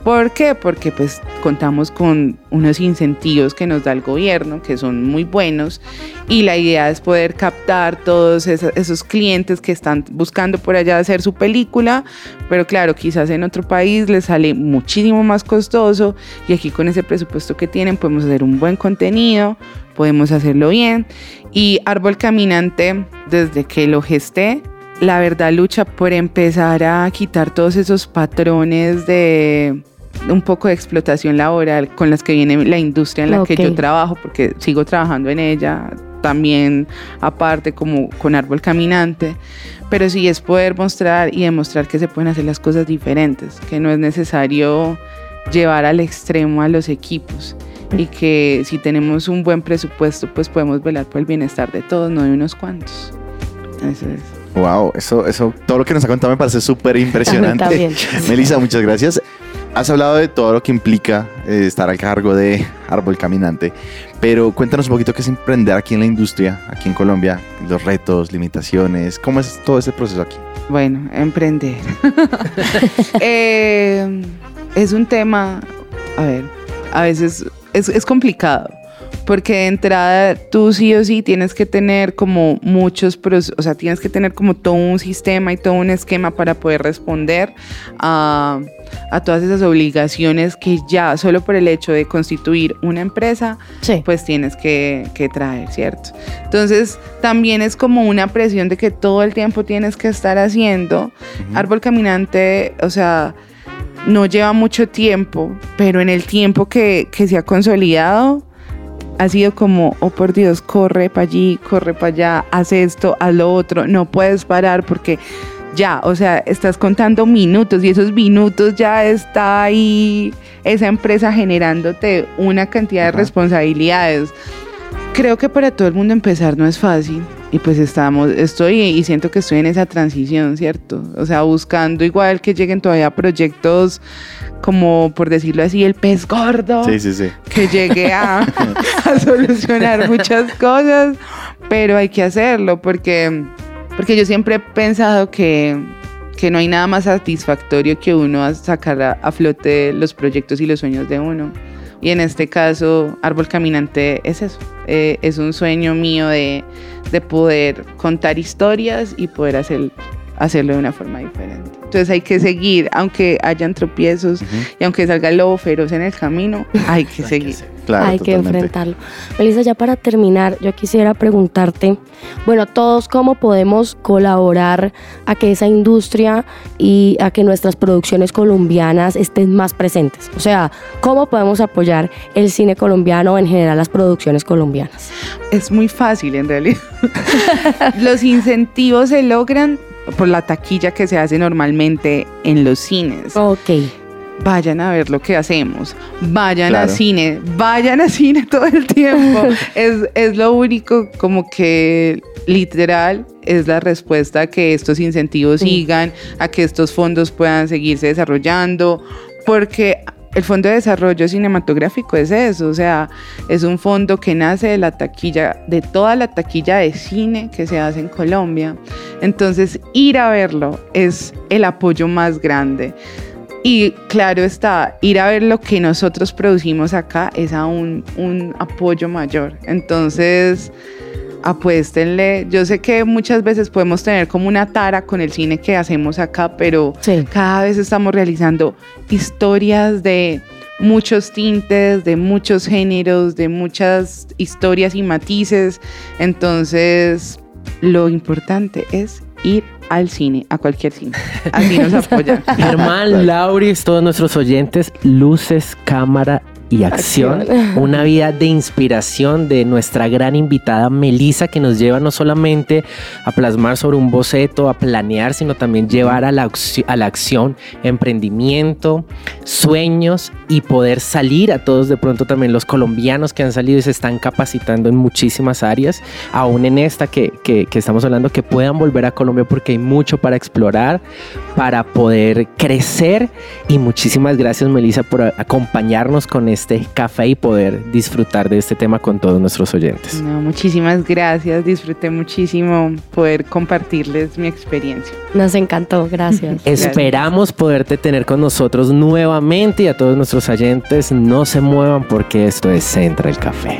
¿Por qué? Porque pues contamos con unos incentivos que nos da el gobierno, que son muy buenos, y la idea es poder captar todos esos clientes que están buscando por allá hacer su película, pero claro, quizás en otro país les sale muchísimo más costoso, y aquí con ese presupuesto que tienen podemos hacer un buen contenido, podemos hacerlo bien, y Árbol Caminante, desde que lo gesté, la verdad lucha por empezar a quitar todos esos patrones de un poco de explotación laboral con las que viene la industria en la que Ok. yo trabajo, porque sigo trabajando en ella también aparte como con árbol caminante, pero sí es poder mostrar y demostrar que se pueden hacer las cosas diferentes, que no es necesario llevar al extremo a los equipos y que si tenemos un buen presupuesto pues podemos velar por el bienestar de todos, no de unos cuantos. Eso es. Wow, eso, eso, todo lo que nos ha contado me parece súper impresionante. Melissa, muchas gracias. Has hablado de todo lo que implica eh, estar al cargo de Árbol Caminante, pero cuéntanos un poquito qué es emprender aquí en la industria, aquí en Colombia, los retos, limitaciones, cómo es todo ese proceso aquí. Bueno, emprender. Eh, es un tema, a ver, a veces es, complicado. Porque de entrada tú sí o sí tienes que tener como muchos, o sea, tienes que tener como todo un sistema y todo un esquema para poder responder a, a todas esas obligaciones que ya solo por el hecho de constituir una empresa Sí. pues tienes que, que traer, ¿cierto? Entonces también es como una presión de que todo el tiempo tienes que estar haciendo. Árbol caminante, o sea, no lleva mucho tiempo, pero en el tiempo que, que se ha consolidado, ha sido como, oh por Dios, corre para allí, corre para allá, haz esto, haz lo otro, no puedes parar porque ya, o sea, estás contando minutos y esos minutos ya está ahí esa empresa generándote una cantidad de responsabilidades. Creo que para todo el mundo empezar no es fácil y pues estamos, estoy y siento que estoy en esa transición, ¿cierto? O sea, buscando igual que lleguen todavía proyectos como, por decirlo así, el pez gordo Sí, sí, sí. que llegue a, a solucionar muchas cosas, pero hay que hacerlo porque, porque yo siempre he pensado que, que no hay nada más satisfactorio que uno sacar a, a flote los proyectos y los sueños de uno. Y en este caso, Árbol Caminante es eso, eh, es un sueño mío de, de poder contar historias y poder hacer, hacerlo de una forma diferente. Entonces hay que seguir, aunque hayan tropiezos y aunque salga el lobo feroz en el camino, hay que seguir. Claro, Hay que enfrentarlo. Melissa, ya para terminar, yo quisiera preguntarte, bueno, todos cómo podemos colaborar a que esa industria y a que nuestras producciones colombianas estén más presentes. O sea, cómo podemos apoyar el cine colombiano o en general las producciones colombianas. Es muy fácil en realidad. los incentivos se logran por la taquilla que se hace normalmente en los cines. Ok. Vayan a ver lo que hacemos, vayan Claro. a cine, vayan a cine todo el tiempo. es, es lo único como que literal es la respuesta a que estos incentivos Sí. sigan, a que estos fondos puedan seguirse desarrollando, porque el Fondo de Desarrollo Cinematográfico es eso, o sea, es un fondo que nace de la taquilla, de toda la taquilla de cine que se hace en Colombia. Entonces, ir a verlo es el apoyo más grande. Y claro está, ir a ver lo que nosotros producimos acá es aún un apoyo mayor. Entonces, apuéstenle. Yo sé que muchas veces podemos tener como una tara con el cine que hacemos acá, pero Sí. cada vez estamos realizando historias de muchos tintes, de muchos géneros, de muchas historias y matices. Entonces, lo importante es ir al cine, a cualquier cine. Así nos apoyan. Germán, Lauris, todos nuestros oyentes, luces, cámara, y acción. Acción. Una vida de inspiración de nuestra gran invitada Melissa, que nos lleva no solamente a plasmar sobre un boceto, a planear, sino también llevar a la, a la acción emprendimiento, sueños y poder salir a todos de pronto también los colombianos que han salido y se están capacitando en muchísimas áreas, aún en esta que, que- que estamos hablando, que puedan volver a Colombia porque hay mucho para explorar, para poder crecer y muchísimas gracias Melissa por acompañarnos con este café y poder disfrutar de este tema con todos nuestros oyentes. No, muchísimas gracias. Disfruté muchísimo poder compartirles mi experiencia. Nos encantó, gracias. Esperamos poderte tener con nosotros nuevamente y a todos nuestros oyentes no se muevan porque esto es Central Café.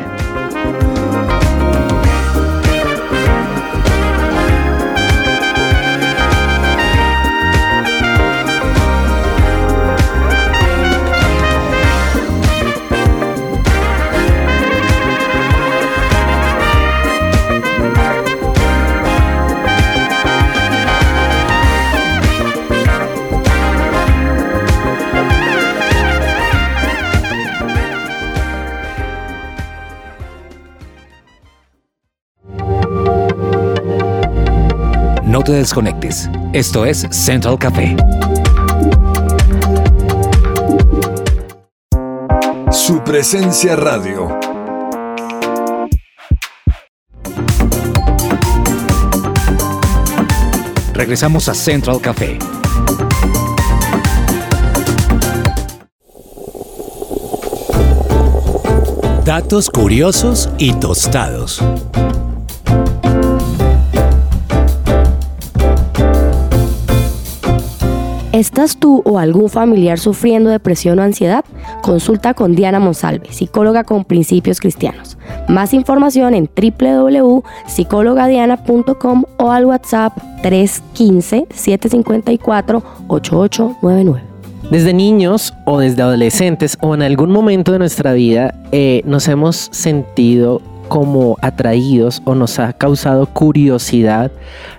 No te desconectes. Esto es Central Café. Su presencia radio. Regresamos a Central Café. Datos curiosos y tostados. ¿Estás tú o algún familiar sufriendo depresión o ansiedad? Consulta con Diana Monsalve, psicóloga con principios cristianos. Más información en www.psicologadiana.com o al WhatsApp 315-754-8899. Desde niños o desde adolescentes o en algún momento de nuestra vida eh, nos hemos sentido como atraídos o nos ha causado curiosidad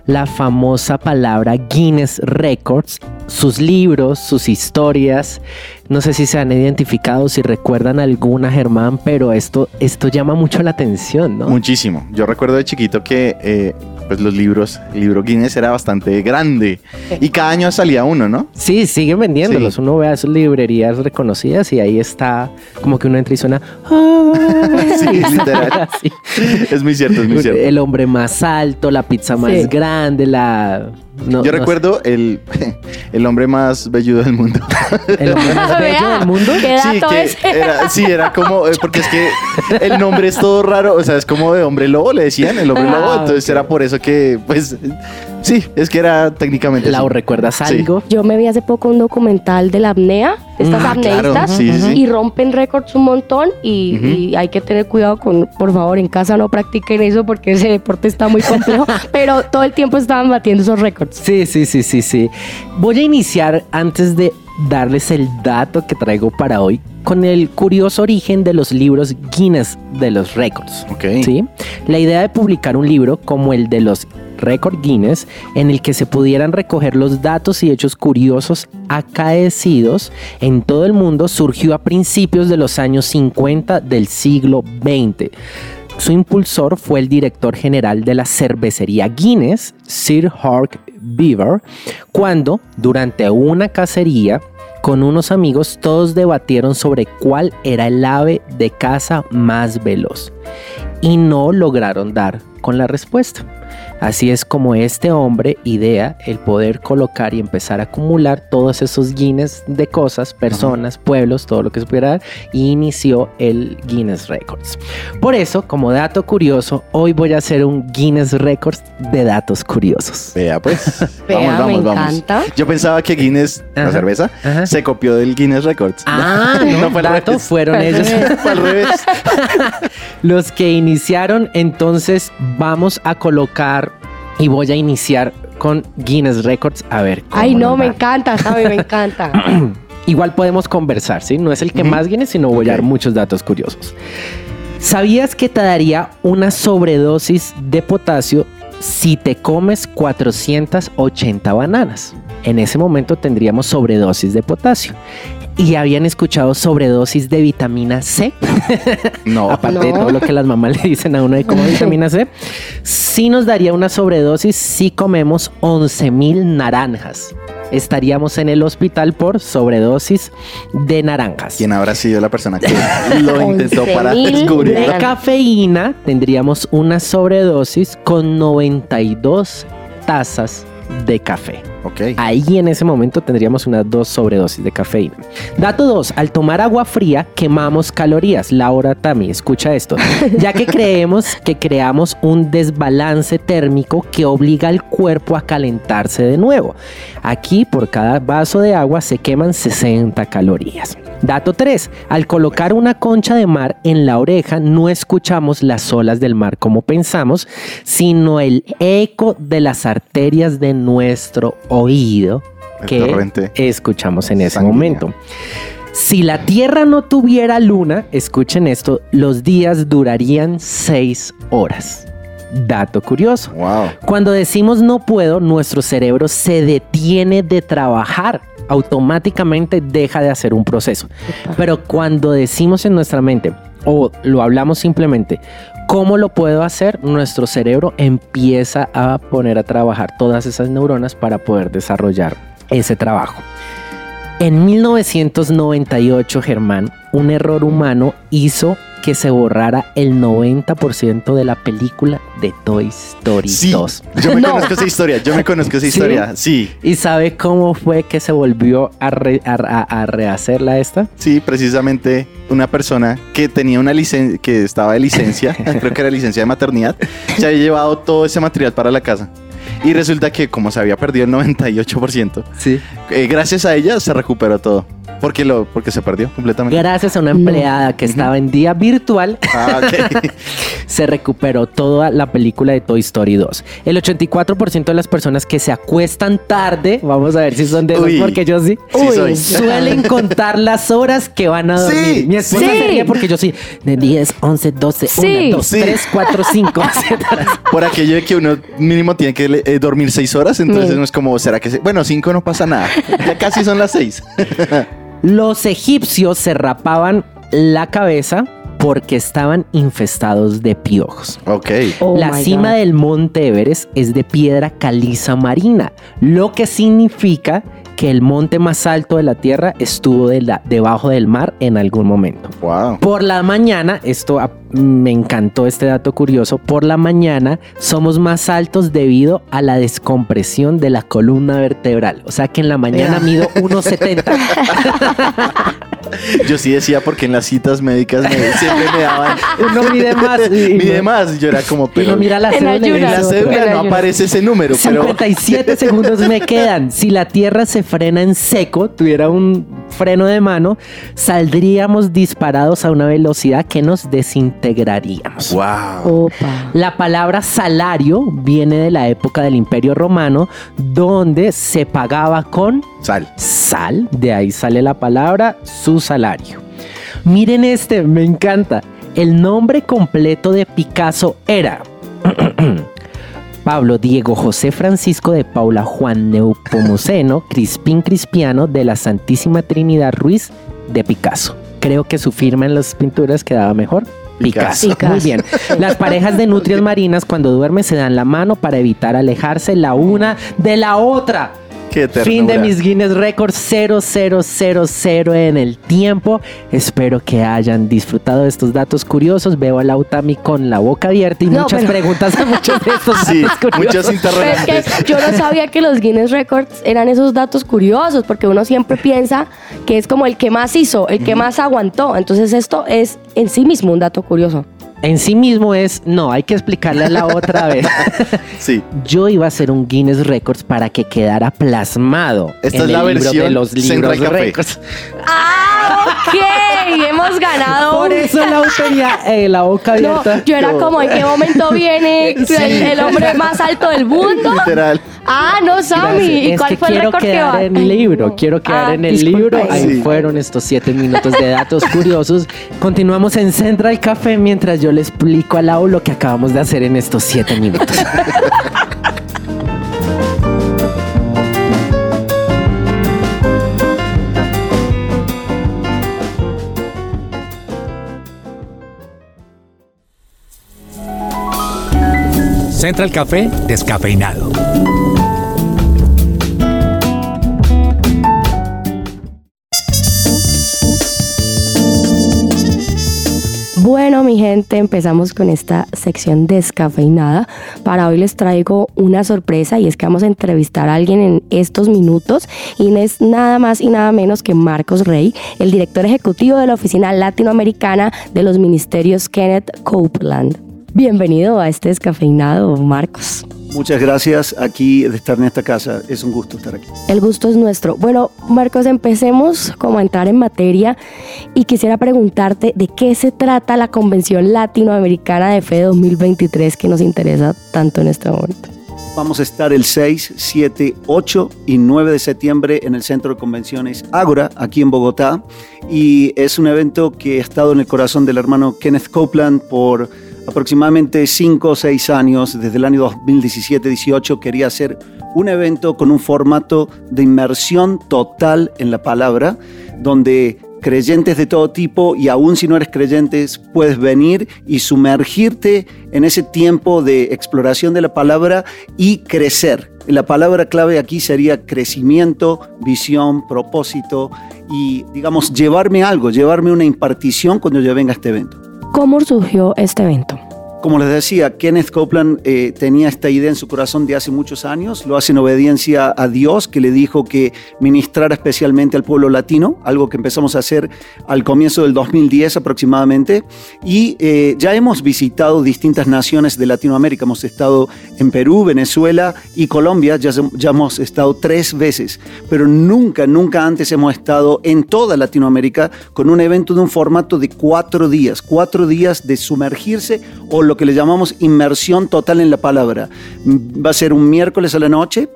la famosa palabra Guinness Records, sus libros, sus historias. No sé si se han identificado, si recuerdan alguna, Germán, pero esto, esto llama mucho la atención, ¿no? Muchísimo. Yo recuerdo de chiquito que eh, pues los libros, el libro Guinness era bastante grande y cada año salía uno, ¿no? Sí, siguen vendiéndolos. Sí. Uno ve a sus librerías reconocidas y ahí está como que uno entra y suena. "Ah", Sí, literal. Sí. Es muy cierto, es muy cierto. El hombre más alto, la pizza más Sí. grande, la. No- Yo no recuerdo el, el hombre más velludo del mundo. el hombre más bello del mundo. ¿Qué Sí, dato que es? era, sí, era como, eh, porque es que el nombre es todo raro, o sea, es como de hombre lobo, le decían, el hombre Ah, lobo, entonces era por eso que, pues, sí, es que era técnicamente Lau, así. ¿recuerdas Sí. algo? Yo me vi hace poco un documental de la apnea, estas Ah, claro, apneístas, sí, sí, sí. y rompen récords un montón y, hay que tener cuidado con, por favor, en casa no practiquen eso porque ese deporte está muy complejo, pero todo el tiempo estaban batiendo esos récords. Sí, sí, sí, sí, sí. Voy a iniciar antes de darles el dato que traigo para hoy con el curioso origen de los libros Guinness de los récords. Ok. ¿sí? La idea de publicar un libro como el de los Record Guinness, en el que se pudieran recoger los datos y hechos curiosos acaecidos en todo el mundo, surgió a principios de los años 50 del siglo XX. Su impulsor fue el director general de la cervecería Guinness, Sir Hawk Beaver, cuando, durante una cacería, con unos amigos todos debatieron sobre cuál era el ave de caza más veloz y no lograron dar con la respuesta. Así es como este hombre idea el poder colocar y empezar a acumular todos esos Guinness de cosas, personas, pueblos, todo lo que se pudiera dar, y inició el Guinness Records. Por eso, como dato curioso, hoy voy a hacer un Guinness Records de datos curiosos. Vea, pues. Vea, me encanta. Yo pensaba que Guinness, la Ajá, cerveza, ajá. se copió del Guinness Records. Ah, no, fue al dato fueron ellos. Fue al revés. Los que iniciaron, entonces vamos a colocar y voy a iniciar con Guinness Records. A ver. cómo Ay, no, me va. encanta, Javi, me encanta. Igual podemos conversar, ¿sí? No es el que más Guinness, sino voy a dar muchos datos curiosos. ¿Sabías que te daría una sobredosis de potasio si te comes 480 bananas. En ese momento tendríamos sobredosis de potasio. ¿Y habían escuchado sobredosis de vitamina C? No. Aparte de todo lo que las mamás le dicen a uno de como vitamina C. Sí nos daría una sobredosis si comemos 11.000 naranjas. Estaríamos en el hospital por sobredosis de naranjas. ¿Quién habrá sido la persona que lo intentó para 11.000 descubrir? De cafeína tendríamos una sobredosis con 92 tazas de café. Ok. Ahí en ese momento tendríamos unas dos sobredosis de cafeína. Dato 2. Al tomar agua fría quemamos calorías. Laura Tami, escucha esto. Ya que creemos que creamos un desbalance térmico que obliga al cuerpo a calentarse de nuevo. Aquí por cada vaso de agua se queman 60 calorías. Dato 3. Al colocar una concha de mar en la oreja no escuchamos las olas del mar como pensamos, sino el eco de las arterias de nuestro oído que escuchamos en ese momento. Si la Tierra no tuviera luna, escuchen esto, los días durarían 6 horas. Dato curioso. Wow. Cuando decimos no puedo, nuestro cerebro se detiene de trabajar. Automáticamente deja de hacer un proceso. Pero cuando decimos en nuestra mente o lo hablamos simplemente, ¿cómo lo puedo hacer? Nuestro cerebro empieza a poner a trabajar todas esas neuronas para poder desarrollar ese trabajo. En 1998, Germán, un error humano hizo que se borrara el 90% de la película de Toy Story Sí, 2. yo me No. conozco esa historia, yo me conozco esa ¿Sí? historia. Sí, ¿Y sabe cómo fue que se volvió a, re- a- a- a rehacerla esta? sí, precisamente una persona que tenía una licencia, que estaba de licencia, creo que era licencia de maternidad, se había llevado todo ese material para la casa. Y resulta que como se había perdido el 98%, Sí. eh, gracias a ella se recuperó todo. Porque, lo, porque se perdió completamente. Gracias a una empleada que estaba en día virtual, Ah, ok. se recuperó toda la película de Toy Story 2. El 84% de las personas que se acuestan tarde, vamos a ver si son de Uy. porque yo sí, Sí soy. suelen contar las horas que van a dormir. Sí, Mi esposa sí. se ríe porque yo sí, de 10, 11, 12, Sí. 1, 2, Sí. 3, 4, 5, etc. Por aquello de que uno mínimo tiene que eh, dormir seis horas, entonces Sí. no es como, ¿será que se- Bueno, cinco no pasa nada. Ya casi son las seis. Los egipcios se rapaban la cabeza porque estaban infestados de piojos. Ok. Oh la cima God. del monte Everest es de piedra caliza marina, lo que significa que el monte más alto de la Tierra estuvo de la- debajo del mar en algún momento. Wow. Por la mañana, esto me encantó este dato curioso, por la mañana somos más altos debido a la descompresión de la columna vertebral. O sea que en la mañana mido 1,70. Yo sí decía porque en las citas médicas me- siempre me daban. Uno mide más. y- Mide no- más. Yo era como, Y pero no mira la En cédula en la cédula En no aparece ese número, pero 57 segundos me quedan. Si la Tierra se frena en seco, tuviera un freno de mano, saldríamos disparados a una velocidad que nos desintegraríamos. wow. Opa. La palabra salario viene de la época del Imperio Romano, donde se pagaba con Sal. sal, de ahí sale la palabra su salario. Miren este, me encanta. El nombre completo de Picasso era Pablo Diego José Francisco de Paula Juan Neupomuceno Crispín Crispiano de la Santísima Trinidad Ruiz de Picasso. Creo que su firma en las pinturas quedaba mejor. Picasso. Picasso. Muy bien. Las parejas de nutrias marinas cuando duermen se dan la mano para evitar alejarse la una de la otra. Qué ternura. Fin de mis Guinness Records 0000 en el tiempo. Espero que hayan disfrutado de estos datos curiosos. Veo a Lautami con la boca abierta y No, muchas pero- preguntas a muchos de estos Sí, datos curiosos. es interrogantes. que yo no sabía que los Guinness Records eran esos datos curiosos, porque uno siempre piensa que es como el que más hizo, el que más aguantó. Entonces esto es en sí mismo un dato curioso. En sí mismo es, no, hay que explicarle la otra vez. Sí. Yo iba a hacer un Guinness Records para que quedara plasmado Esta en es el la libro versión de los libros. Records. ¡Ah! Ah, ok, hemos ganado. Por eso la tenía eh, la boca No, abierta. yo era como, ¿en qué momento viene el, el hombre más alto del mundo? Literal. Ah, no, Sammy. Gracias. ¿Y es cuál que fue el quiero récord que quedar va? en el libro, quiero quedar Ah, en el disculpa. libro. Ahí Sí. fueron estos siete minutos de datos curiosos. Continuamos en Central Café mientras yo le explico a Lau lo que acabamos de hacer en estos siete minutos. Central Café descafeinado. Bueno, mi gente, empezamos con esta sección descafeinada. Para hoy les traigo una sorpresa y es que vamos a entrevistar a alguien en estos minutos y es nada más y nada menos que Marcos Rey, el director ejecutivo de la Oficina Latinoamericana de los Ministerios Kenneth Copeland. Bienvenido a este descafeinado, Marcos. Muchas gracias aquí de estar en esta casa. Es un gusto estar aquí. El gusto es nuestro. Bueno, Marcos, empecemos como a entrar en materia y quisiera preguntarte de qué se trata la Convención Latinoamericana de Fe 2023 que nos interesa tanto en este momento. Vamos a estar el 6, 7, 8 y 9 de septiembre en el Centro de Convenciones Ágora, aquí en Bogotá. Y es un evento que ha estado en el corazón del hermano Kenneth Copeland por aproximadamente 5 o 6 años. Desde el año 2017-18 quería hacer un evento con un formato de inmersión total en la palabra, donde creyentes de todo tipo y aún si no eres creyentes puedes venir y sumergirte en ese tiempo de exploración de la palabra y crecer. La palabra clave aquí sería crecimiento, visión, propósito y digamos llevarme algo, llevarme una impartición cuando yo venga a este evento. ¿Cómo surgió este evento? Como les decía, Kenneth Copeland eh, tenía esta idea en su corazón de hace muchos años, lo hace en obediencia a Dios, que le dijo que ministrara especialmente al pueblo latino, algo que empezamos a hacer al comienzo del 2010 aproximadamente, y eh, ya hemos visitado distintas naciones de Latinoamérica, hemos estado en Perú, Venezuela y Colombia, ya, ya hemos estado tres veces, pero nunca, nunca antes hemos estado en toda Latinoamérica con un evento de un formato de cuatro días, cuatro días de sumergirse o lo que le llamamos inmersión total en la palabra. Va a ser un miércoles a la noche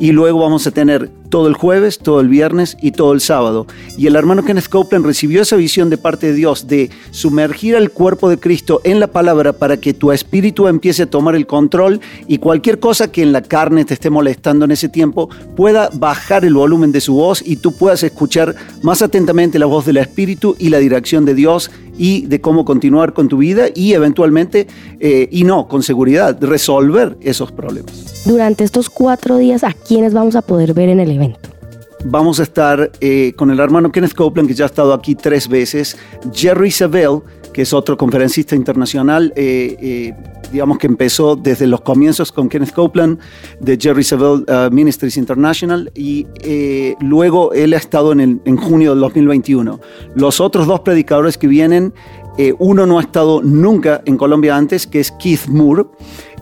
y luego vamos a tener todo el jueves, todo el viernes y todo el sábado. Y el hermano Kenneth Copeland recibió esa visión de parte de Dios de sumergir al cuerpo de Cristo en la palabra para que tu espíritu empiece a tomar el control y cualquier cosa que en la carne te esté molestando en ese tiempo pueda bajar el volumen de su voz y tú puedas escuchar más atentamente la voz del espíritu y la dirección de Dios y de cómo continuar con tu vida y eventualmente, eh, y no, con seguridad, resolver esos problemas. Durante estos cuatro días, ¿a quiénes vamos a poder ver en el evento? Vamos a estar eh, con el hermano Kenneth Copeland, que ya ha estado aquí tres veces, Jerry Savelle, que es otro conferencista internacional, eh, eh, digamos que empezó desde los comienzos con Kenneth Copeland de Jerry Savelle uh, Ministries International y eh, luego él ha estado en, el, en, junio del 2021. Los otros dos predicadores que vienen, eh, uno no ha estado nunca en Colombia antes, que es Keith Moore,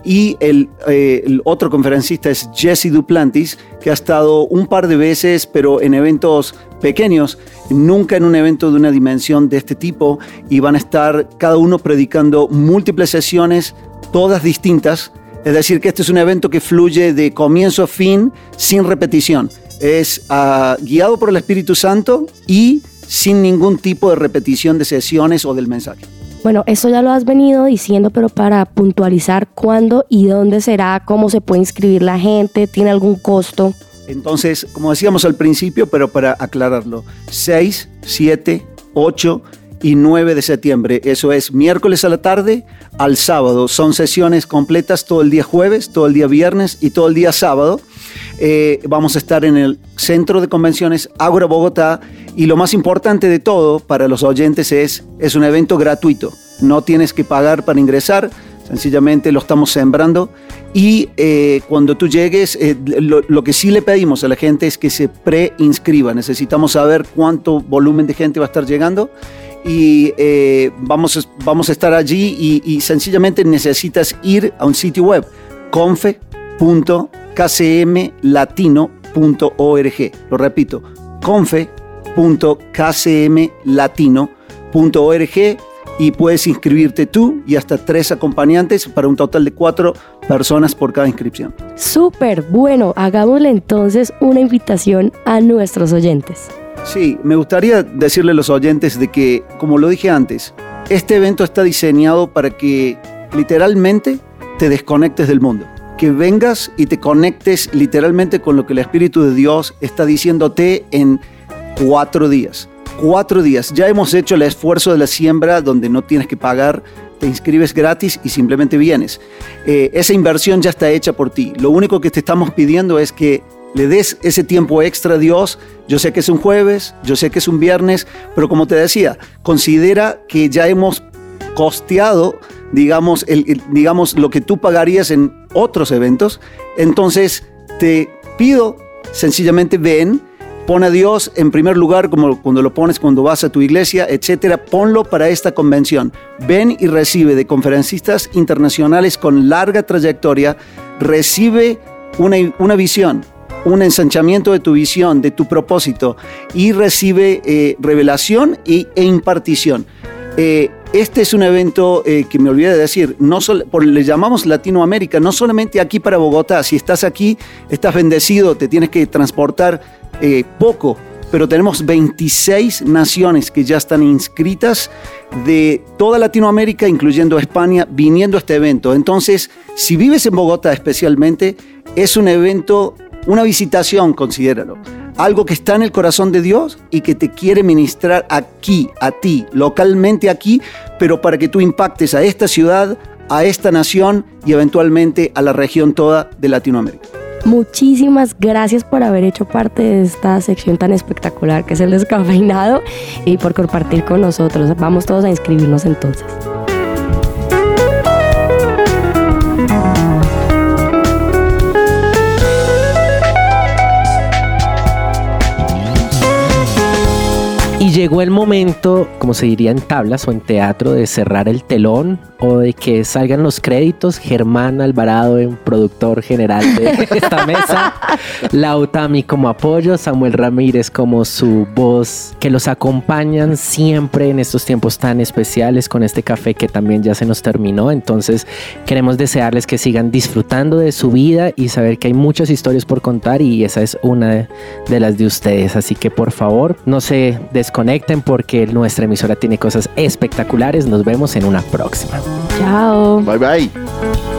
y el, eh, el, otro conferencista es Jesse Duplantis, que ha estado un par de veces, pero en eventos pequeños, nunca en un evento de una dimensión de este tipo, y van a estar cada uno predicando múltiples sesiones, todas distintas. Es decir, que este es un evento que fluye de comienzo a fin sin repetición. Es uh, guiado por el Espíritu Santo y sin ningún tipo de repetición de sesiones o del mensaje. Bueno, eso ya lo has venido diciendo, pero para puntualizar cuándo y dónde será, cómo se puede inscribir la gente, tiene algún costo. Entonces, como decíamos al principio, pero para aclararlo, 6, 7, 8 y 9 de septiembre, eso es miércoles a la tarde al sábado. Son sesiones completas todo el día jueves, todo el día viernes y todo el día sábado. Eh, vamos a estar en el Centro de Convenciones Ágora Bogotá y lo más importante de todo para los oyentes es, es un evento gratuito. No tienes que pagar para ingresar, sencillamente lo estamos sembrando y eh, cuando tú llegues, eh, lo, lo, que sí le pedimos a la gente es que se preinscriba. Necesitamos saber cuánto volumen de gente va a estar llegando y eh, vamos, vamos a estar allí y, y sencillamente necesitas ir a un sitio web confe.kcmlatino.org. Lo repito, confe www.kcmlatino.org y puedes inscribirte tú y hasta tres acompañantes para un total de cuatro personas por cada inscripción. Súper, bueno, hagámosle entonces una invitación a nuestros oyentes. Sí, me gustaría decirle a los oyentes de que, como lo dije antes, este evento está diseñado para que literalmente te desconectes del mundo. Que vengas y te conectes literalmente con lo que el Espíritu de Dios está diciéndote en cuatro días cuatro días. Ya hemos hecho el esfuerzo de la siembra donde no tienes que pagar, te inscribes gratis y simplemente vienes. Eh, esa inversión ya está hecha por ti. Lo único que te estamos pidiendo es que le des ese tiempo extra a Dios. Yo sé que es un jueves, yo sé que es un viernes, pero como te decía, considera que ya hemos costeado, digamos, digamos lo que tú pagarías en otros eventos. Entonces, te pido sencillamente ven Pon a Dios en primer lugar, como cuando lo pones cuando vas a tu iglesia, etcétera. Ponlo para esta convención. Ven y recibe de conferencistas internacionales con larga trayectoria. Recibe una, una visión, un ensanchamiento de tu visión, de tu propósito y recibe eh, revelación e, impartición. Eh, este es un evento eh, que me olvidé de decir, no le llamamos Latinoamérica, no solamente aquí para Bogotá, si estás aquí, estás bendecido, te tienes que transportar poco, pero tenemos 26 naciones que ya están inscritas de toda Latinoamérica, incluyendo España, viniendo a este evento. Entonces, si vives en Bogotá especialmente, es un evento, una visitación, considéralo. Algo que está en el corazón de Dios y que te quiere ministrar aquí, a ti, localmente aquí, pero para que tú impactes a esta ciudad, a esta nación y eventualmente a la región toda de Latinoamérica. Muchísimas gracias por haber hecho parte de esta sección tan espectacular que es el descafeinado y por compartir con nosotros. Vamos todos a inscribirnos entonces. Y llegó el momento, como se diría en tablas o en teatro, de cerrar el telón o de que salgan los créditos. Germán Alvarado, en productor general de esta mesa. Lautami como apoyo. Samuel Ramírez como su voz. Que los acompañan siempre en estos tiempos tan especiales con este café que también ya se nos terminó. Entonces queremos desearles que sigan disfrutando de su vida y saber que hay muchas historias por contar y esa es una de las de ustedes. Así que por favor no se des conecten porque nuestra emisora tiene cosas espectaculares. Nos vemos en una próxima. Chao. Bye bye.